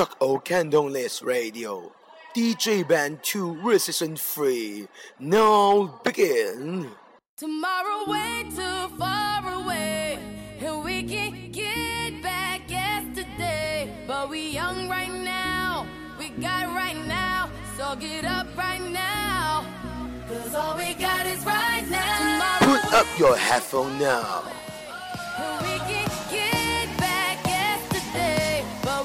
Chuck O Cantonese Radio. DJ Band 2 Resistant Free. Now begin. Tomorrow way too far away. And we can get back yesterday. But we young right now. We got right now. So get up right now. Cause all we got is right now. Put up your headphone now.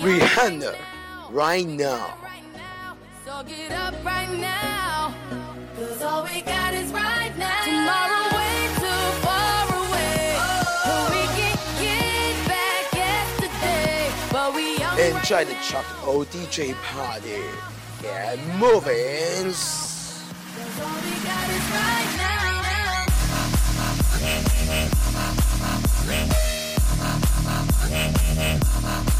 Rihanna, right now. So get up right now. Cause all we got is right now. Tomorrow way too far away. Oh. we can get back yesterday. But we Enjoy the chocolate old DJ party. Get moving. Cause all we got is right now. Yeah.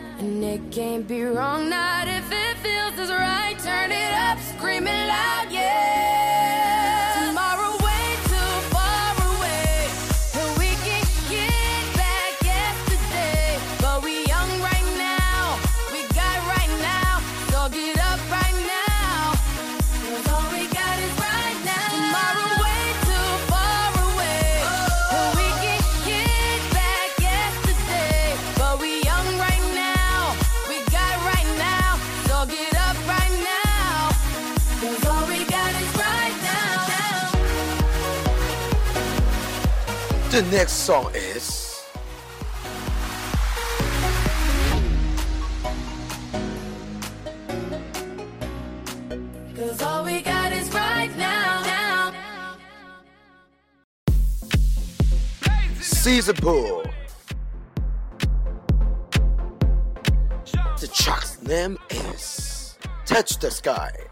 It can't be wrong, not if it feels is right. Turn it up, screaming loud, yeah. next song is. Cause all we got is right now. now. Pool. The track's name is Touch the Sky.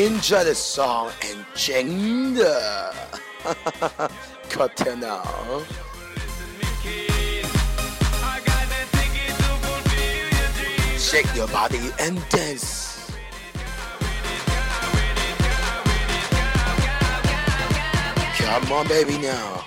Enjoy the song and gender. Cut it now. Shake your body and dance. Come on, baby, now.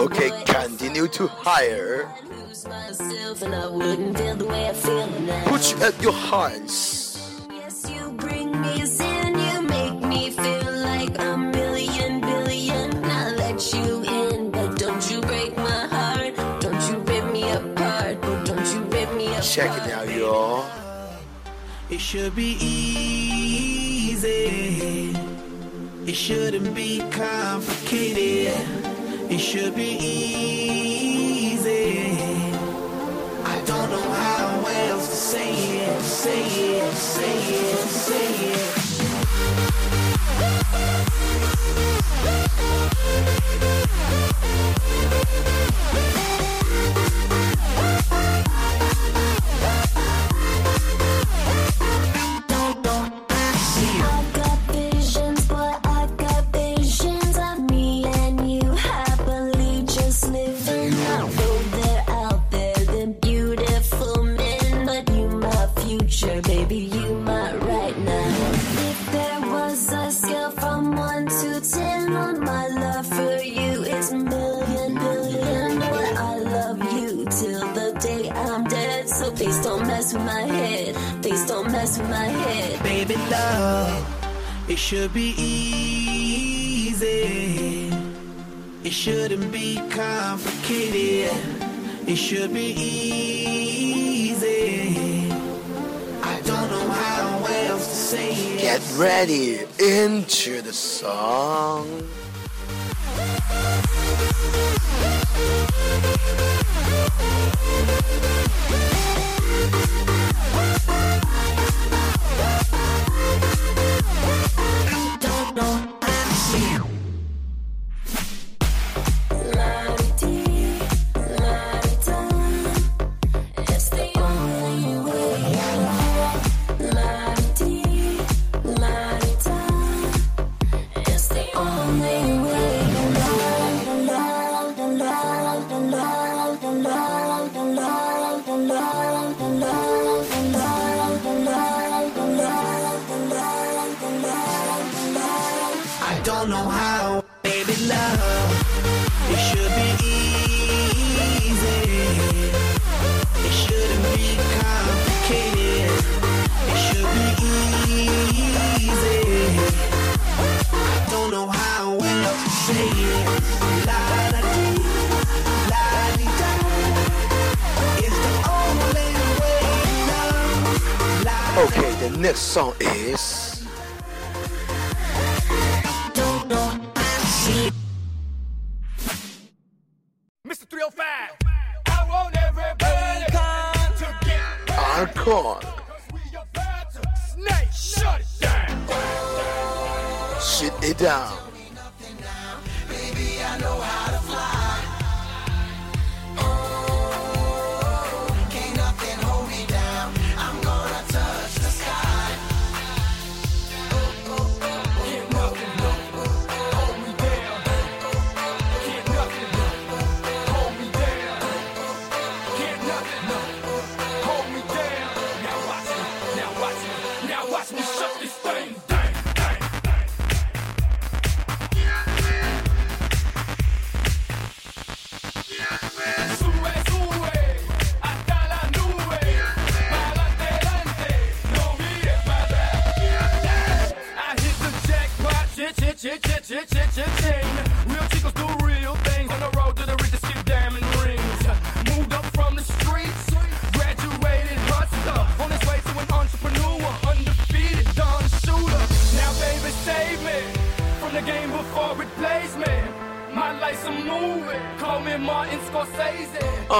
Okay, continue to higher. Put you at your highest. Yes, you bring me sin, you make me feel like a million billion. I let you in, but don't you break my heart. Don't you rip me apart, oh, don't you rip me apart. Check it out, y'all. It should be easy. It shouldn't be complicated. It should be easy. I don't know how else to say it, say it, say it, say It It should be easy. It shouldn't be complicated. It should be easy. I don't know how else to say it. Get ready into the song. next song is. Mr. 305. I want to get Shut it down. Shut it down.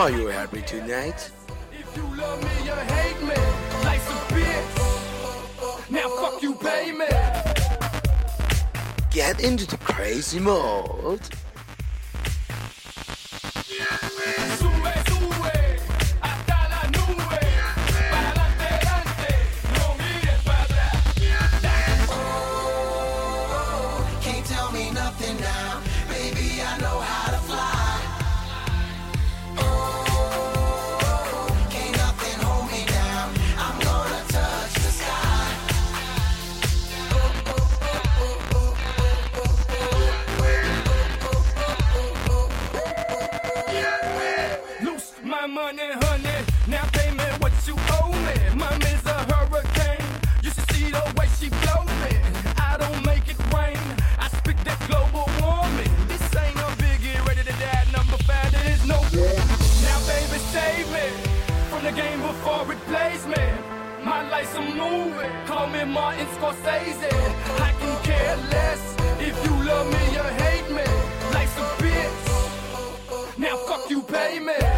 Are you happy tonight? If you love me, you hate me. Life's a bitch. Now fuck you, baby. Get into the crazy mode. you pay me.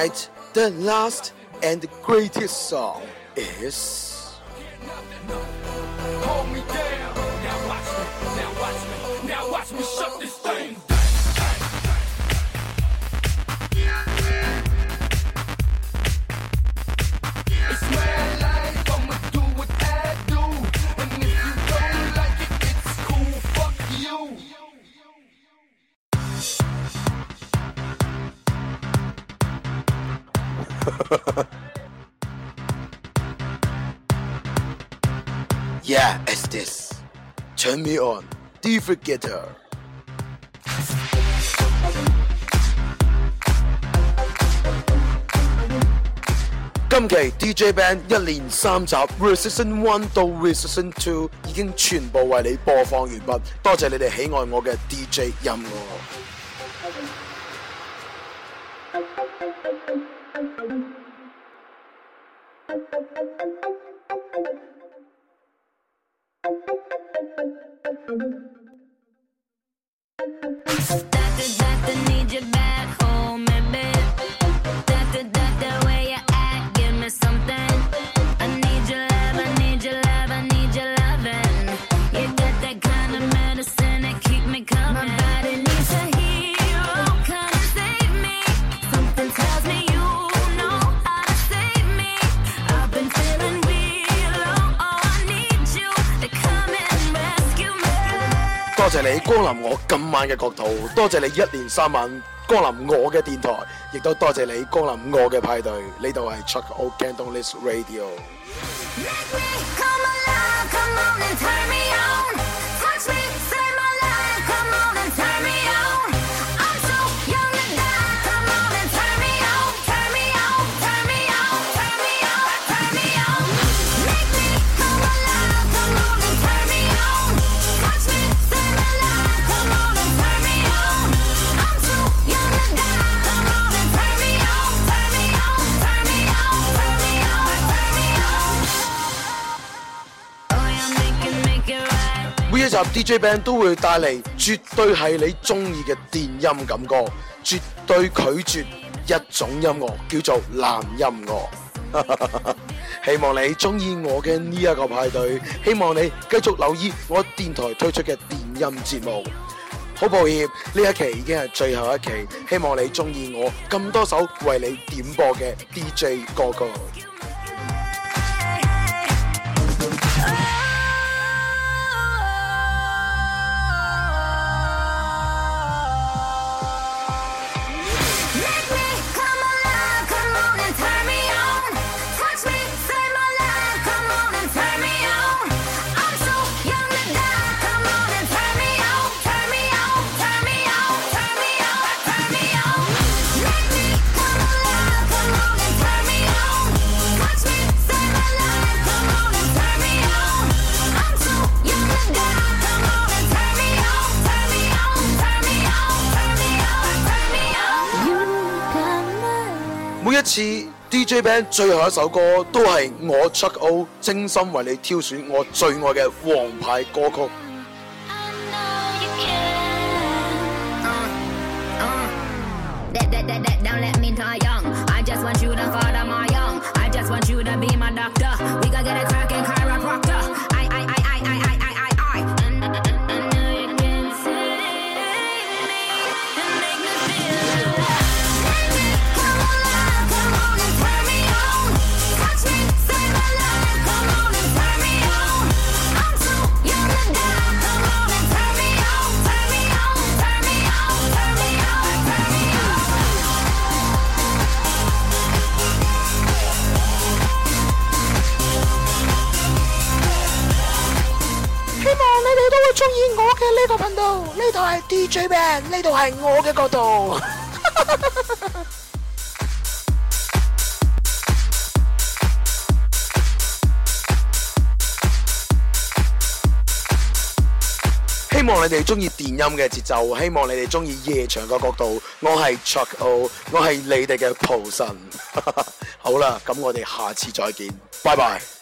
tonight, the last and greatest song is. yeah, it's this. Turn me on. The Forgetter. 今期 DJ Band 一連三集 Recession One 到 Recession Two 已經全部為你播放完畢，多謝你哋喜愛我嘅 DJ 音樂。Thank you. 多謝你光臨我今晚嘅國度，多謝你一連三晚光臨我嘅電台，亦都多謝你光臨我嘅派對。呢度係 Chuck O Cantonese Radio。集 DJ band 都會帶嚟絕對係你中意嘅電音感歌，絕對拒絕一種音樂叫做藍音樂。希望你中意我嘅呢一個派對，希望你繼續留意我電台推出嘅電音節目。好抱歉，呢一期已經係最後一期，希望你中意我咁多首為你點播嘅 DJ 歌曲。一次 DJ Band 最後一首歌都係我出 O 精心為你挑選我最愛嘅王牌歌曲。呢度係我嘅角度。希望你哋中意電音嘅節奏，希望你哋中意夜场嘅角度。我係 Chuck O，我係你哋嘅蒲神。好啦，咁我哋下次再見，拜拜。